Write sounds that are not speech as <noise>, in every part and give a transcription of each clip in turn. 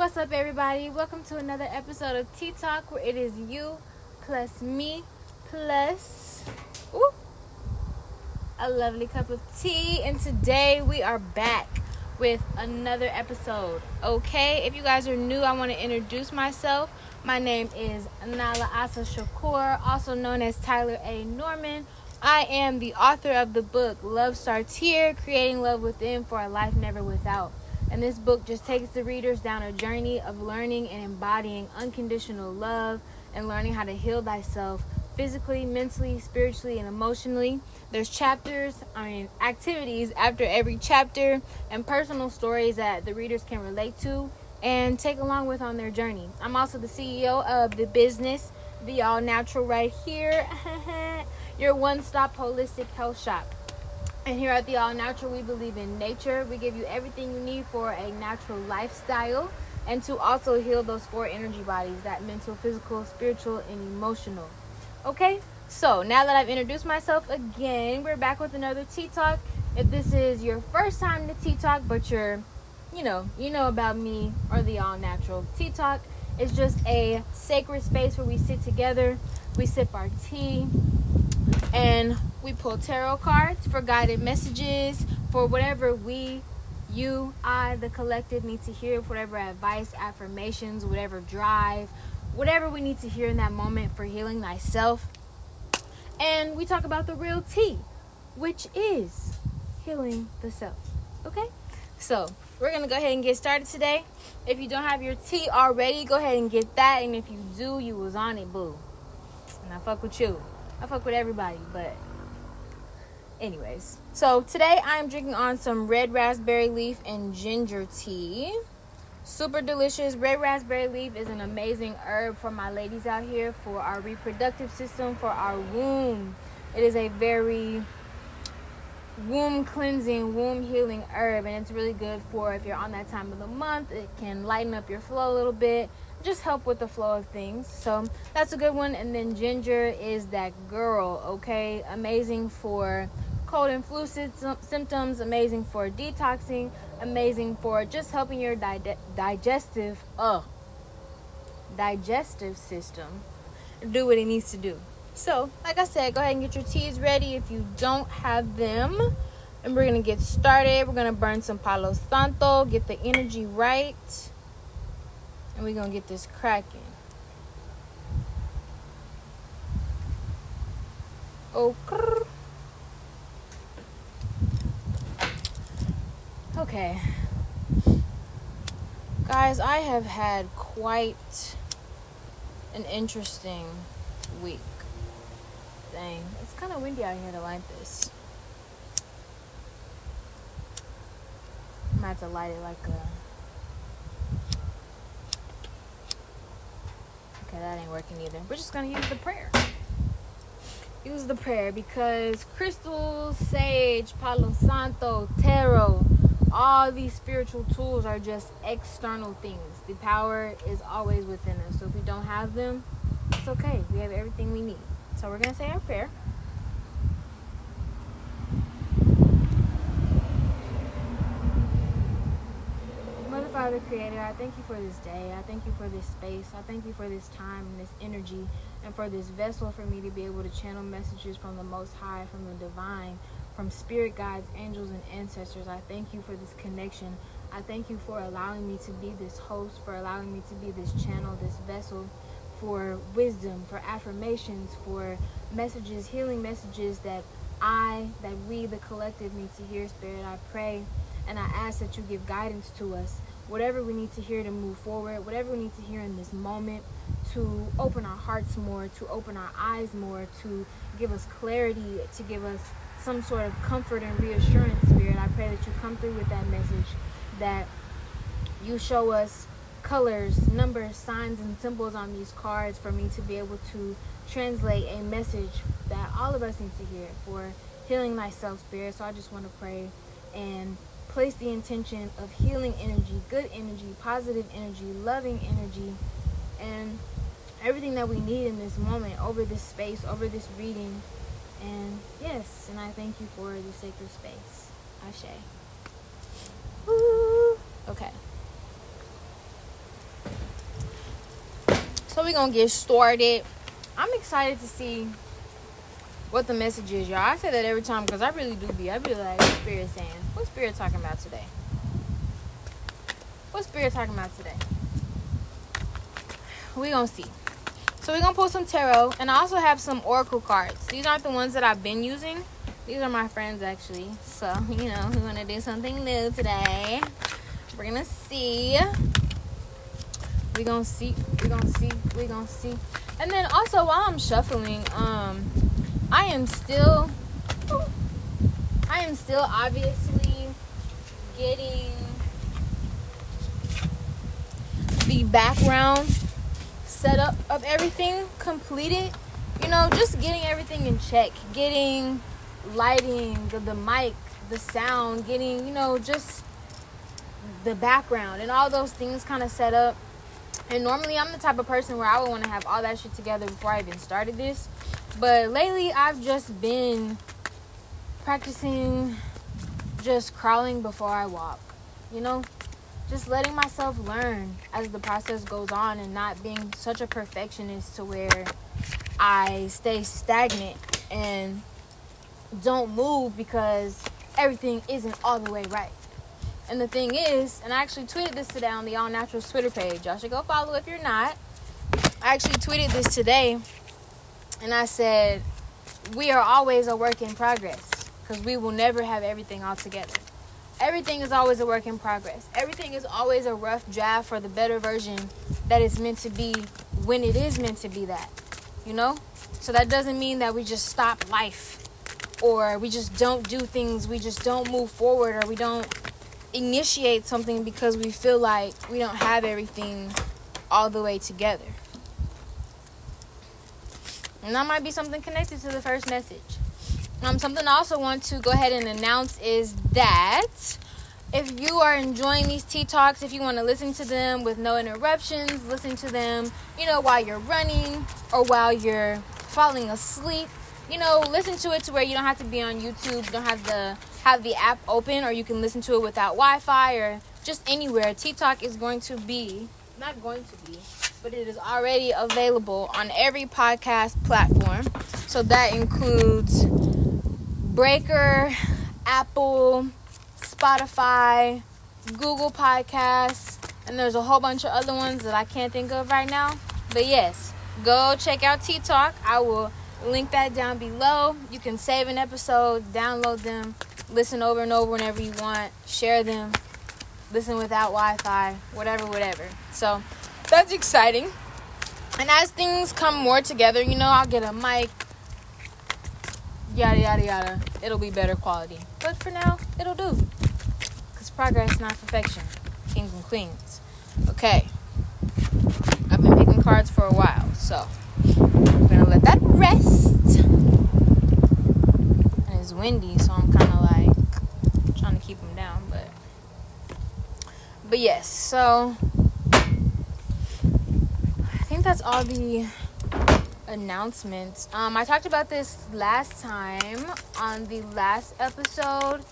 What's up, everybody? Welcome to another episode of Tea Talk, where it is you plus me plus ooh, a lovely cup of tea. And today we are back with another episode. Okay, if you guys are new, I want to introduce myself. My name is Nala Asa Shakur, also known as Tyler A. Norman. I am the author of the book Love Starts Here Creating Love Within for a Life Never Without. And this book just takes the readers down a journey of learning and embodying unconditional love and learning how to heal thyself physically, mentally, spiritually, and emotionally. There's chapters, I mean, activities after every chapter, and personal stories that the readers can relate to and take along with on their journey. I'm also the CEO of the business, The All Natural, right here, <laughs> your one stop holistic health shop. And here at the All Natural, we believe in nature. We give you everything you need for a natural lifestyle and to also heal those four energy bodies that mental, physical, spiritual, and emotional. Okay, so now that I've introduced myself again, we're back with another Tea Talk. If this is your first time to Tea Talk, but you're, you know, you know about me or the All Natural Tea Talk, it's just a sacred space where we sit together, we sip our tea, and we pull tarot cards for guided messages for whatever we you i the collective need to hear whatever advice affirmations whatever drive whatever we need to hear in that moment for healing thyself. And we talk about the real tea which is healing the self okay? So we're gonna go ahead and get started today. If you don't have your tea already go ahead and get that. And if you do you was on it boo. And i fuck with you I fuck with everybody, but anyways. So today I'm drinking on some red raspberry leaf and ginger tea. Super delicious. Red raspberry leaf is an amazing herb for my ladies out here for our reproductive system, for our womb. It is a very womb cleansing, womb healing herb, and it's really good for if you're on that time of the month. It can lighten up your flow a little bit just help with the flow of things. So that's a good one. And then ginger is that girl, okay? Amazing for cold and flu symptoms, amazing for detoxing, amazing for just helping your di- digestive, uh, digestive system do what it needs to do. So, like I said, go ahead and get your teas ready if you don't have them. And we're gonna get started. We're gonna burn some Palo Santo, get the energy right and we're gonna get this cracking. Oh, okay, guys, I have had quite an interesting week. Dang, it's kind of windy out here to light this. I might have to light it like a Okay, that ain't working either. We're just gonna use the prayer. Use the prayer because crystals, sage, palo santo, tarot, all these spiritual tools are just external things. The power is always within us. So if we don't have them, it's okay. We have everything we need. So we're gonna say our prayer. Father Creator, I thank you for this day. I thank you for this space. I thank you for this time and this energy and for this vessel for me to be able to channel messages from the Most High, from the Divine, from spirit guides, angels, and ancestors. I thank you for this connection. I thank you for allowing me to be this host, for allowing me to be this channel, this vessel for wisdom, for affirmations, for messages, healing messages that I, that we, the collective, need to hear, Spirit. I pray and I ask that you give guidance to us whatever we need to hear to move forward, whatever we need to hear in this moment to open our hearts more, to open our eyes more, to give us clarity, to give us some sort of comfort and reassurance, Spirit. I pray that you come through with that message, that you show us colors, numbers, signs, and symbols on these cards for me to be able to translate a message that all of us need to hear for healing myself, Spirit. So I just want to pray and place the intention of healing energy, good energy, positive energy, loving energy, and everything that we need in this moment over this space, over this reading. And yes, and I thank you for the sacred space. Ashe. Woo. Okay. So we're gonna get started. I'm excited to see what the message is, y'all. I say that every time because I really do be. I be like, what spirit saying? What spirit talking about today? What spirit talking about today? We gonna see. So we're gonna pull some tarot, and I also have some oracle cards. These aren't the ones that I've been using. These are my friends actually. So <laughs> you know, we're gonna do something new today. We're gonna see. We're gonna see. We're gonna see. We're gonna see. And then also while I'm shuffling, um, I am still. I am still obviously getting the background setup of everything completed. You know, just getting everything in check, getting lighting, the, the mic, the sound, getting, you know, just the background and all those things kind of set up. And normally I'm the type of person where I would want to have all that shit together before I even started this. But lately I've just been practicing just crawling before I walk. You know? just letting myself learn as the process goes on and not being such a perfectionist to where I stay stagnant and don't move because everything isn't all the way right. And the thing is, and I actually tweeted this today on the All Natural Twitter page. Y'all should go follow if you're not. I actually tweeted this today and I said, We are always a work in progress because we will never have everything all together everything is always a work in progress. Everything is always a rough draft for the better version that is meant to be when it is meant to be that. You know? So that doesn't mean that we just stop life or we just don't do things, we just don't move forward or we don't initiate something because we feel like we don't have everything all the way together. And that might be something connected to the first message. Um, something I also want to go ahead and announce is that if you are enjoying these tea talks, if you want to listen to them with no interruptions, listen to them, you know, while you're running or while you're falling asleep, you know, listen to it to where you don't have to be on YouTube, you don't have to have the app open, or you can listen to it without Wi-Fi or just anywhere. Tea Talk is going to be not going to be, but it is already available on every podcast platform. So that includes Breaker, Apple, Spotify, Google Podcasts, and there's a whole bunch of other ones that I can't think of right now. But yes, go check out Tea Talk. I will link that down below. You can save an episode, download them, listen over and over whenever you want, share them, listen without Wi Fi, whatever, whatever. So that's exciting. And as things come more together, you know, I'll get a mic, yada yada yada. It'll be better quality. But for now, it'll do. Because progress, not perfection. Kings and queens. Okay. I've been picking cards for a while, so I'm gonna let that rest. And it's windy, so I'm kind of like trying to keep them down, but but yes. So think that's all the announcements. Um, I talked about this last time on the last episode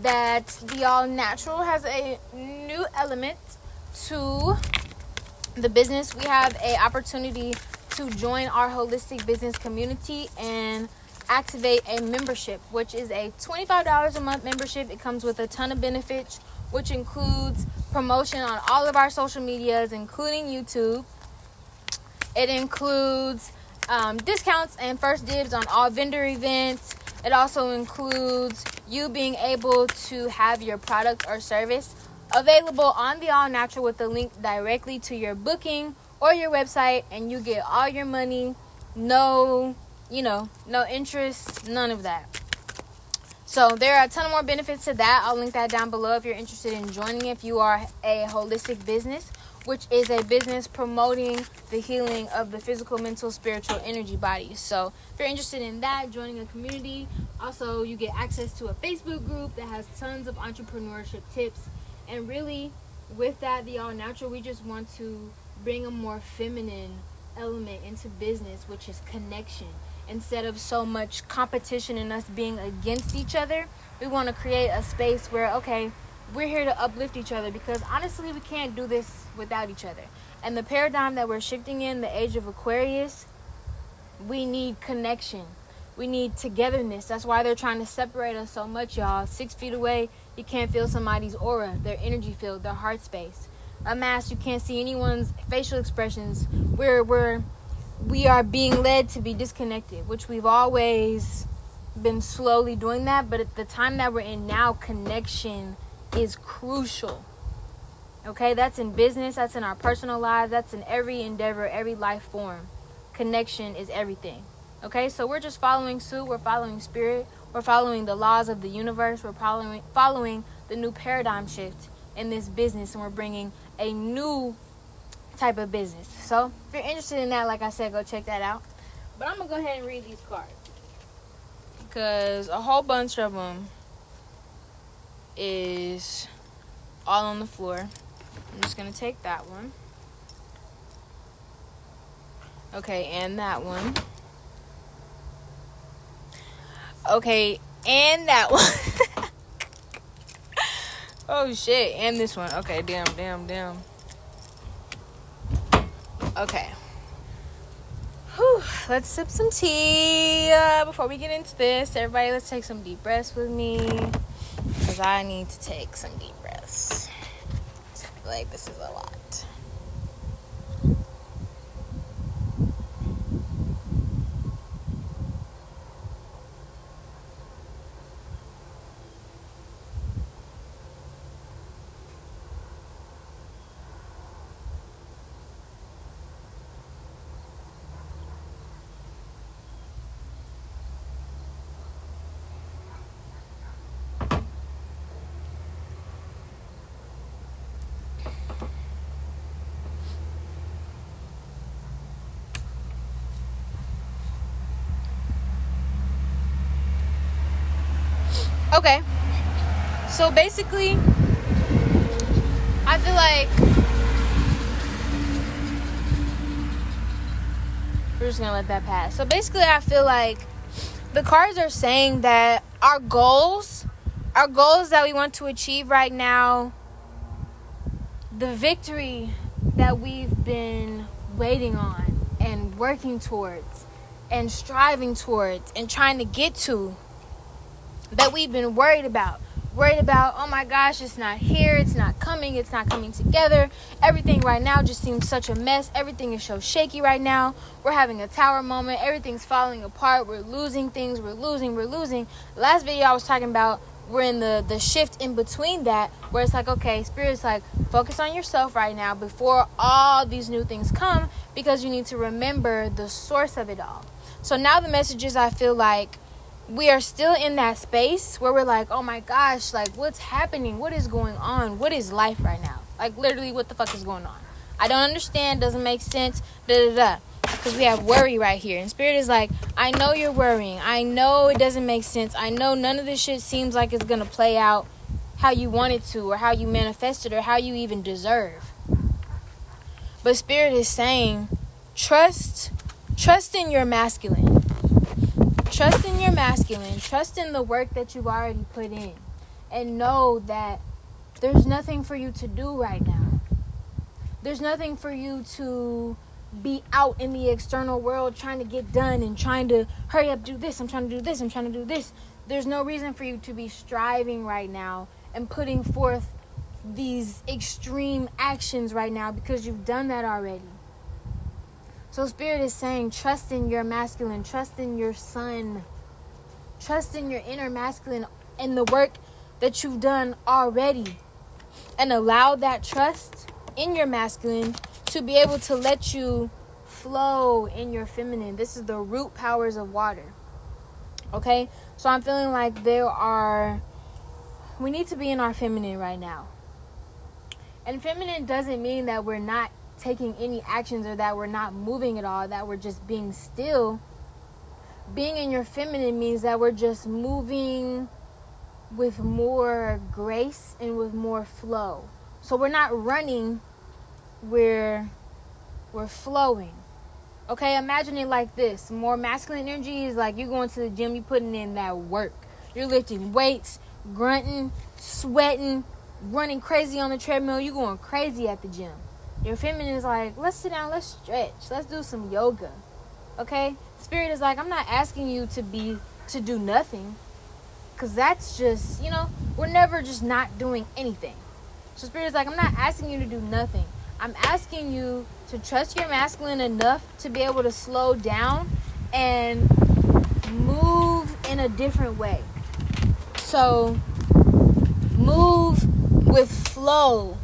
that the All Natural has a new element to the business. We have a opportunity to join our holistic business community and activate a membership, which is a $25 a month membership. It comes with a ton of benefits, which includes promotion on all of our social medias, including YouTube. It includes um, discounts and first dibs on all vendor events. It also includes you being able to have your product or service available on the All Natural with the link directly to your booking or your website, and you get all your money, no, you know, no interest, none of that. So there are a ton of more benefits to that. I'll link that down below if you're interested in joining. If you are a holistic business which is a business promoting the healing of the physical, mental, spiritual, energy bodies. So, if you're interested in that, joining a community, also you get access to a Facebook group that has tons of entrepreneurship tips. And really, with that, the All Natural, we just want to bring a more feminine element into business, which is connection. Instead of so much competition and us being against each other, we want to create a space where, okay, we're here to uplift each other because honestly, we can't do this without each other. And the paradigm that we're shifting in, the age of Aquarius, we need connection. We need togetherness. That's why they're trying to separate us so much, y'all. Six feet away, you can't feel somebody's aura, their energy field, their heart space. A mask, you can't see anyone's facial expressions. We're we're we are being led to be disconnected, which we've always been slowly doing that. But at the time that we're in now, connection is crucial. Okay, that's in business, that's in our personal lives, that's in every endeavor, every life form. Connection is everything. Okay, so we're just following suit, we're following spirit, we're following the laws of the universe, we're following following the new paradigm shift in this business, and we're bringing a new type of business. So, if you're interested in that, like I said, go check that out. But I'm gonna go ahead and read these cards because a whole bunch of them is all on the floor. I'm just gonna take that one. Okay, and that one. Okay, and that one. <laughs> oh shit, and this one. Okay, damn, damn, damn. Okay. Whew, let's sip some tea uh, before we get into this. Everybody, let's take some deep breaths with me I need to take some deep breaths. like this is a lot. Okay. So basically, I feel like we're just gonna let that pass. So basically, I feel like the cards are saying that our goals, our goals that we want to achieve right now, the victory that we've been waiting on and working towards and striving towards and trying to get to that we've been worried about. Worried about, oh my gosh, it's not here, it's not coming, it's not coming together. Everything right now just seems such a mess. Everything is so shaky right now. We're having a tower moment. Everything's falling apart. We're losing things. We're losing. We're losing. Last video I was talking about we're in the the shift in between that where it's like okay spirit's like focus on yourself right now before all these new things come because you need to remember the source of it all so now the messages i feel like we are still in that space where we're like, oh my gosh, like what's happening? What is going on? What is life right now? Like literally, what the fuck is going on? I don't understand. Doesn't make sense. Da da da. Because we have worry right here, and spirit is like, I know you're worrying. I know it doesn't make sense. I know none of this shit seems like it's gonna play out how you want it to, or how you manifested, or how you even deserve. But spirit is saying, trust, trust in your masculine Trust in your masculine. Trust in the work that you've already put in. And know that there's nothing for you to do right now. There's nothing for you to be out in the external world trying to get done and trying to hurry up, do this. I'm trying to do this. I'm trying to do this. There's no reason for you to be striving right now and putting forth these extreme actions right now because you've done that already. So, Spirit is saying, trust in your masculine, trust in your son, trust in your inner masculine and the work that you've done already. And allow that trust in your masculine to be able to let you flow in your feminine. This is the root powers of water. Okay? So, I'm feeling like there are, we need to be in our feminine right now. And feminine doesn't mean that we're not taking any actions or that we're not moving at all, that we're just being still. Being in your feminine means that we're just moving with more grace and with more flow. So we're not running, we're we're flowing. Okay, imagine it like this. More masculine energy is like you're going to the gym, you're putting in that work. You're lifting weights, grunting, sweating, running crazy on the treadmill, you're going crazy at the gym. Your feminine is like, let's sit down, let's stretch, let's do some yoga. Okay? Spirit is like, I'm not asking you to be to do nothing. Cause that's just, you know, we're never just not doing anything. So spirit is like, I'm not asking you to do nothing. I'm asking you to trust your masculine enough to be able to slow down and move in a different way. So move with flow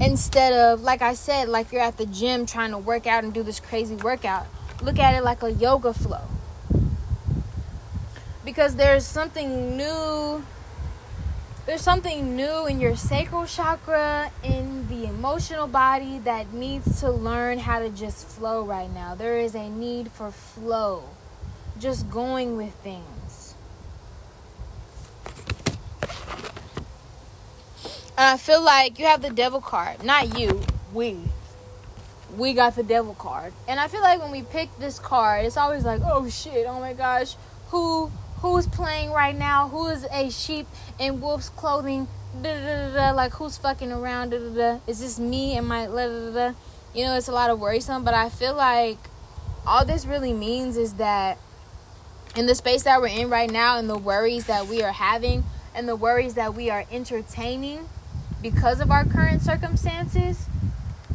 instead of like I said, like you're at the gym trying to work out and do this crazy workout. Look at it like a yoga flow. Because there's something new there's something new in your sacral chakra in the emotional body that needs to learn how to just flow right now. There is a need for flow. Just going with things. I feel like you have the devil card. Not you, we. We got the devil card. And I feel like when we pick this card, it's always like, oh shit, oh my gosh, who who's playing right now? Who is a sheep in wolf's clothing? Da, da, da, like who's fucking around? Is this me and my You know, it's a lot of worrisome, but I feel like all this really means is that in the space that we're in right now and the worries that we are having and the worries that we are entertaining because of our current circumstances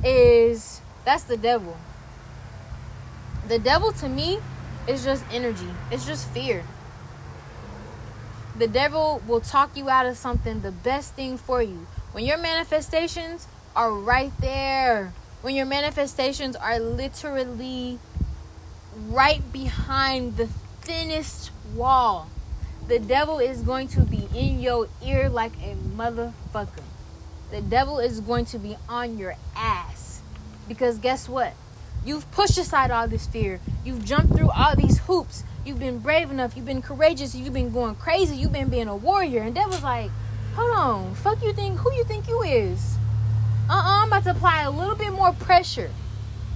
is that's the devil. The devil to me is just energy. It's just fear. The devil will talk you out of something the best thing for you. When your manifestations are right there, when your manifestations are literally right behind the thinnest wall, the devil is going to be in your ear like a motherfucker the devil is going to be on your ass. Because guess what? You've pushed aside all this fear. You've jumped through all these hoops. You've been brave enough. You've been courageous. You've been going crazy. You've been being a warrior. And devil's like, hold on. Fuck you think who you think you is? Uh-uh. I'm about to apply a little bit more pressure.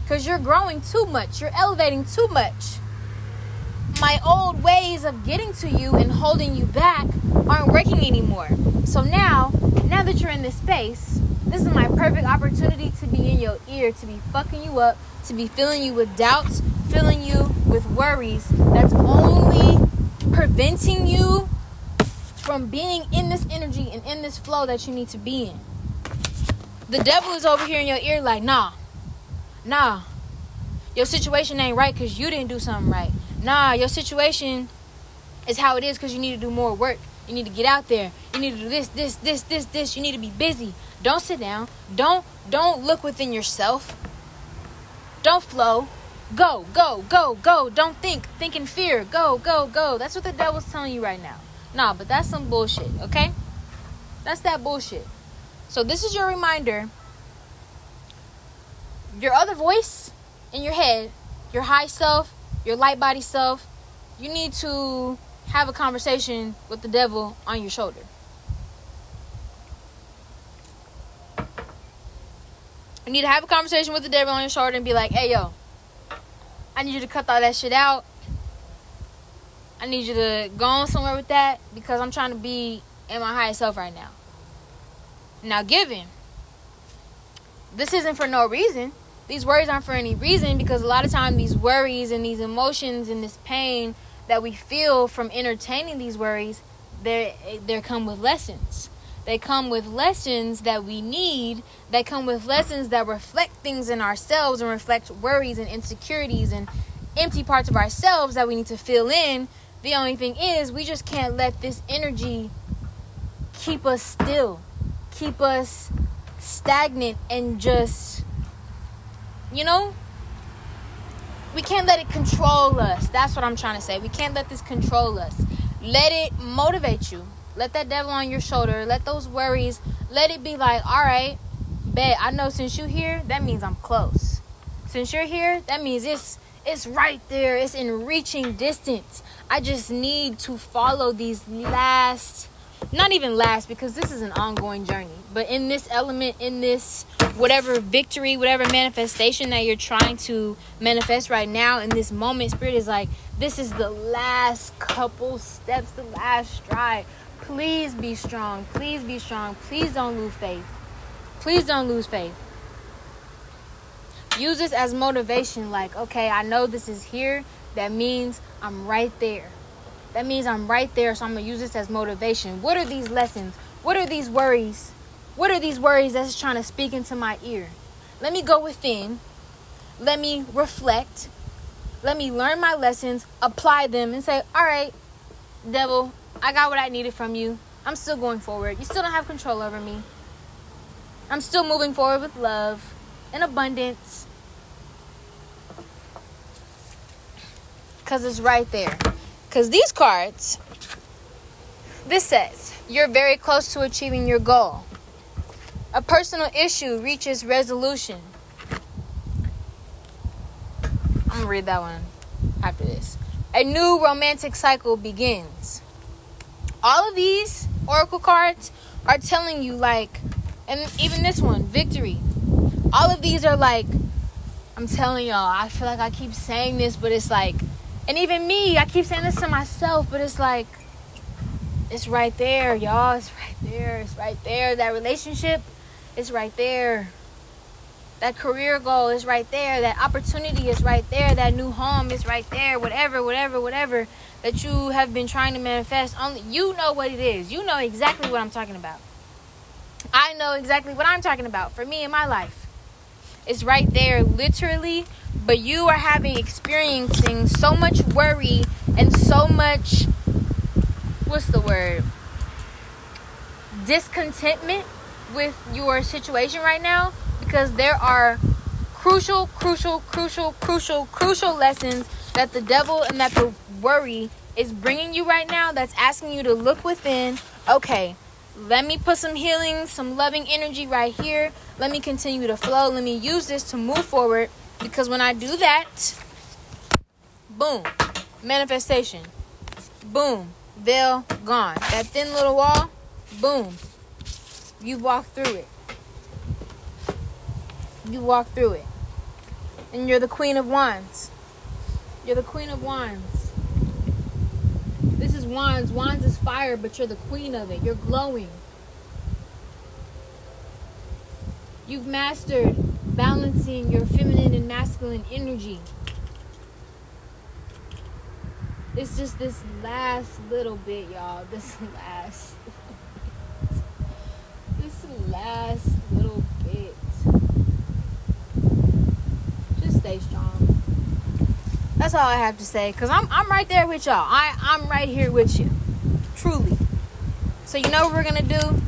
Cause you're growing too much. You're elevating too much. My old ways of getting to you and holding you back aren't working anymore. So now now that you're in this space, this is my perfect opportunity to be in your ear, to be fucking you up, to be filling you with doubts, filling you with worries that's only preventing you from being in this energy and in this flow that you need to be in. The devil is over here in your ear, like, nah, nah, your situation ain't right because you didn't do something right. Nah, your situation is how it is because you need to do more work. You need to get out there. You need to do this, this, this, this, this. You need to be busy. Don't sit down. Don't don't look within yourself. Don't flow. Go, go, go, go. Don't think. Think in fear. Go, go, go. That's what the devil's telling you right now. Nah, but that's some bullshit, okay? That's that bullshit. So this is your reminder. Your other voice in your head, your high self, your light body self, you need to have a conversation with the devil on your shoulder. You need to have a conversation with the devil on your shoulder and be like, hey, yo, I need you to cut all that shit out. I need you to go on somewhere with that because I'm trying to be in my highest self right now. Now, given this isn't for no reason, these worries aren't for any reason because a lot of time these worries and these emotions and this pain that we feel from entertaining these worries, they they come with lessons. They come with lessons that we need. They come with lessons that reflect things in ourselves and reflect worries and insecurities and empty parts of ourselves that we need to fill in. The only thing is, we just can't let this energy keep us still, keep us stagnant, and just, you know, we can't let it control us. That's what I'm trying to say. We can't let this control us. Let it motivate you. Let that devil on your shoulder. Let those worries. Let it be like, all right, bet I know since you're here, that means I'm close. Since you're here, that means it's it's right there. It's in reaching distance. I just need to follow these last not even last because this is an ongoing journey but in this element in this whatever victory whatever manifestation that you're trying to manifest right now in this moment spirit is like this is the last couple steps the last stride Please be strong. Please be strong. Please don't lose faith. Please don't lose faith. Use this as motivation like, okay, I know this is here. That means I'm right there. That means I'm right there, so I'm to use this as motivation. What are these lessons? What are these worries? What are these worries that's trying to speak into my ear? Let me go within. Let me reflect. Let me learn my lessons, apply them, and say, all right, devil, I got what I needed from you. I'm still going forward. You still don't have control over me. I'm still moving forward with love and abundance. Because it's right there. Because these cards, this says, you're very close to achieving your goal. A personal issue reaches resolution. I'm going to read that one after this. A new romantic cycle begins. All of these oracle cards are telling you, like, and even this one, victory. All of these are like, I'm telling y'all, I feel like I keep saying this, but it's like, and even me, I keep saying this to myself, but it's like, it's right there, y'all. It's right there. It's right there. That relationship is right there. That career goal is right there. That opportunity is right there. That new home is right there. Whatever, whatever, whatever that you have been trying to manifest. Only you know what it is. You know exactly what I'm talking about. I know exactly what I'm talking about for me in my life. It's right there, literally. But you are having experiencing so much worry and so much what's the word? Discontentment with your situation right now because there are crucial, crucial, crucial, crucial, crucial lessons that the devil and that the worry is bringing you right now that's asking you to look within. Okay, let me put some healing, some loving energy right here. Let me continue to flow. Let me use this to move forward because when I do that, boom, manifestation. Boom, veil gone. That thin little wall, boom, you walk through it. You walk through it. And you're the queen of wands. You're the queen of wands. Wands. Wands is fire, but you're the queen of it. You're glowing. You've mastered balancing your feminine and masculine energy. It's just this last little bit, y'all. This <laughs> last. this last little bit. Just stay strong. That's all I have to say. Cause I'm I'm right there with y'all. I, I'm right here with you. Truly. So you know what we're gonna do?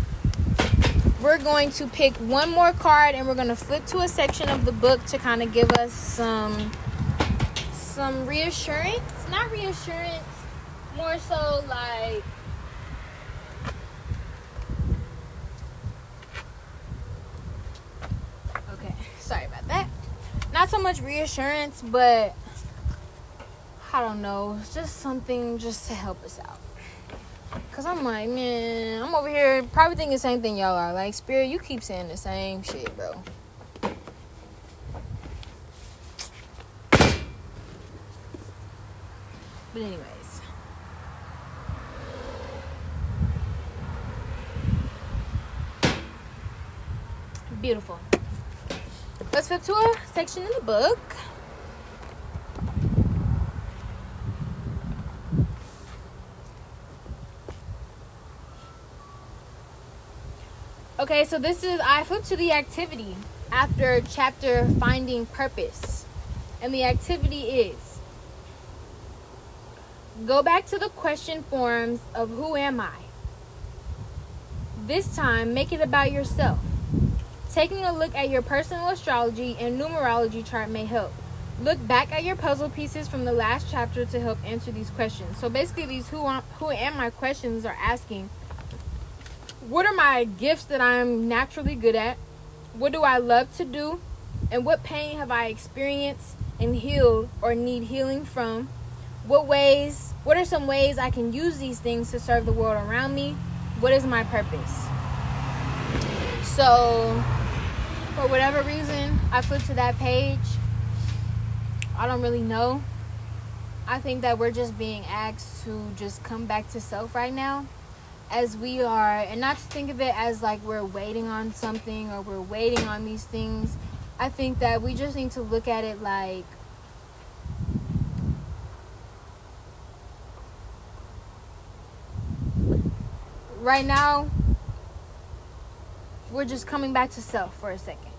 We're going to pick one more card and we're gonna flip to a section of the book to kind of give us some some reassurance not reassurance, more so like Okay, sorry about that. Not so much reassurance, but I don't know, just something just to help us out. Cause I'm like, man, I'm over here probably thinking the same thing y'all are. Like, Spirit, you keep saying the same shit, bro. But anyways. Beautiful. Let's flip to a section in the book. Okay, so this is I flip to the activity after chapter finding purpose. And the activity is Go back to the question forms of who am I? This time, make it about yourself. Taking a look at your personal astrology and numerology chart may help. Look back at your puzzle pieces from the last chapter to help answer these questions. So basically, these who who am I questions are asking what are my gifts that I'm naturally good at? What do I love to do? And what pain have I experienced and healed or need healing from? What ways what are some ways I can use these things to serve the world around me? What is my purpose? So, for whatever reason, I flipped to that page. I don't really know. I think that we're just being asked to just come back to self right now as we are, and not to think of it as like we're waiting on something or we're waiting on these things. I think that we just need to look at it like right now we're just coming back to self for a second.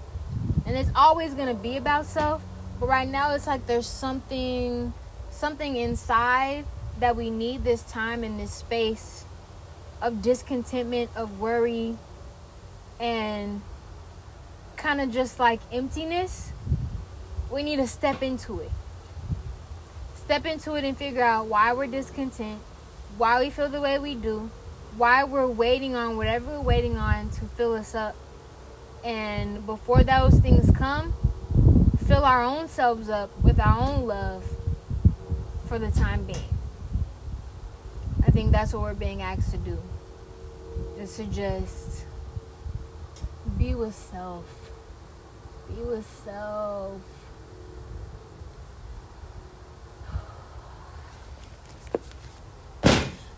And it's always going to be about self, but right now it's like there's something something inside that we need this time in this space of discontentment, of worry, and kind of just like emptiness. We need to step into it. Step into it and figure out why we're discontent, why we feel the way we do, why we're waiting on whatever we're waiting on to fill us up. And before those things come, fill our own selves up with our own love for the time being. I think that's what we're being asked to do. To just be with self. Be with self.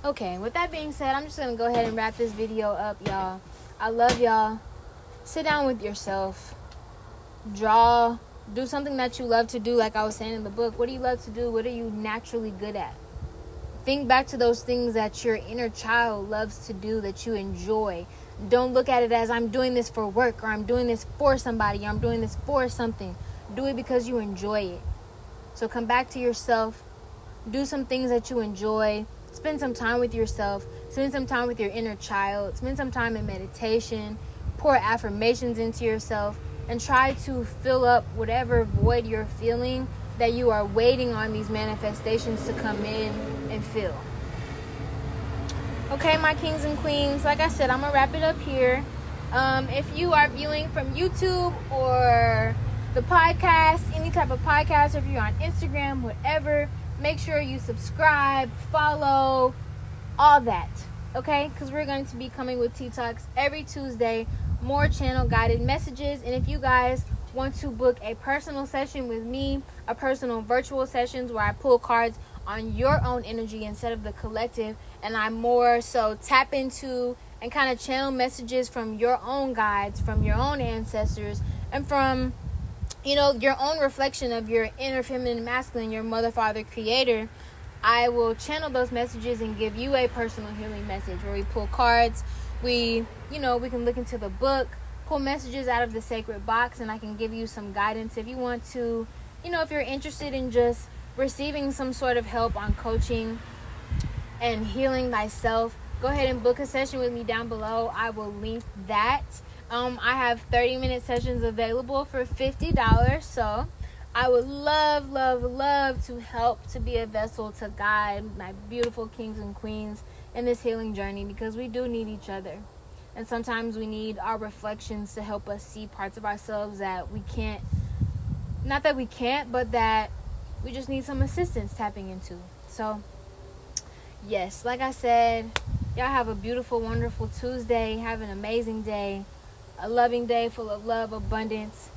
Okay, with that being said, I'm just gonna go ahead and wrap this video up, y'all. I love y'all. Sit down with yourself. Draw. Do something that you love to do, like I was saying in the book. What do you love to do? What are you naturally good at? Think back to those things that your inner child loves to do that you enjoy. Don't look at it as I'm doing this for work or I'm doing this for somebody or I'm doing this for something. Do it because you enjoy it. So come back to yourself. Do some things that you enjoy Spend some time with yourself. Spend some time with your inner child. Spend some time in meditation. Pour affirmations into yourself and try to fill up whatever void you're feeling that you are waiting on these manifestations to come in and fill. Okay, my kings and queens, like I said, I'm gonna wrap it up here. Um, if you are viewing from YouTube or the podcast, any type of podcast, or if you're on Instagram, whatever, Make sure you subscribe, follow, all that. Okay? Because we're going to be coming with Tea Talks every Tuesday. More channel guided messages. And if you guys want to book a personal session with me, a personal virtual sessions where I pull cards on your own energy instead of the collective, and I more so tap into and kind of channel messages from your own guides, from your own ancestors, and from you know, your own reflection of your inner feminine masculine, your mother, father, creator, I will channel those messages and give you a personal healing message where we pull cards. We, you know, we can look into the book, pull messages out of the sacred box, and I can give you some guidance if you want to, you know, if you're interested in just receiving some sort of help on coaching and healing thyself. Go ahead and book a session with me down below. I will link that um, I have 30 minute sessions available for $50. So I would love, love, love to help to be a vessel to guide my beautiful kings and queens in this healing journey because we do need each other. And sometimes we need our reflections to help us see parts of ourselves that we can't, not that we can't, but that we just need some assistance tapping into. So, yes, like I said, y'all have a beautiful, wonderful Tuesday. Have an amazing day a loving day full of love, abundance.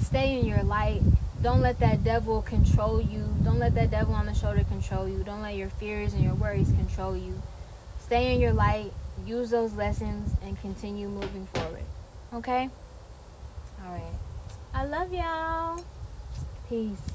Stay in your light. Don't let that devil control you. Don't let that devil on the shoulder control you. Don't let your fears and your worries control you. Stay in your light. Use those lessons and continue moving forward. Okay? All right. I love y'all. Peace.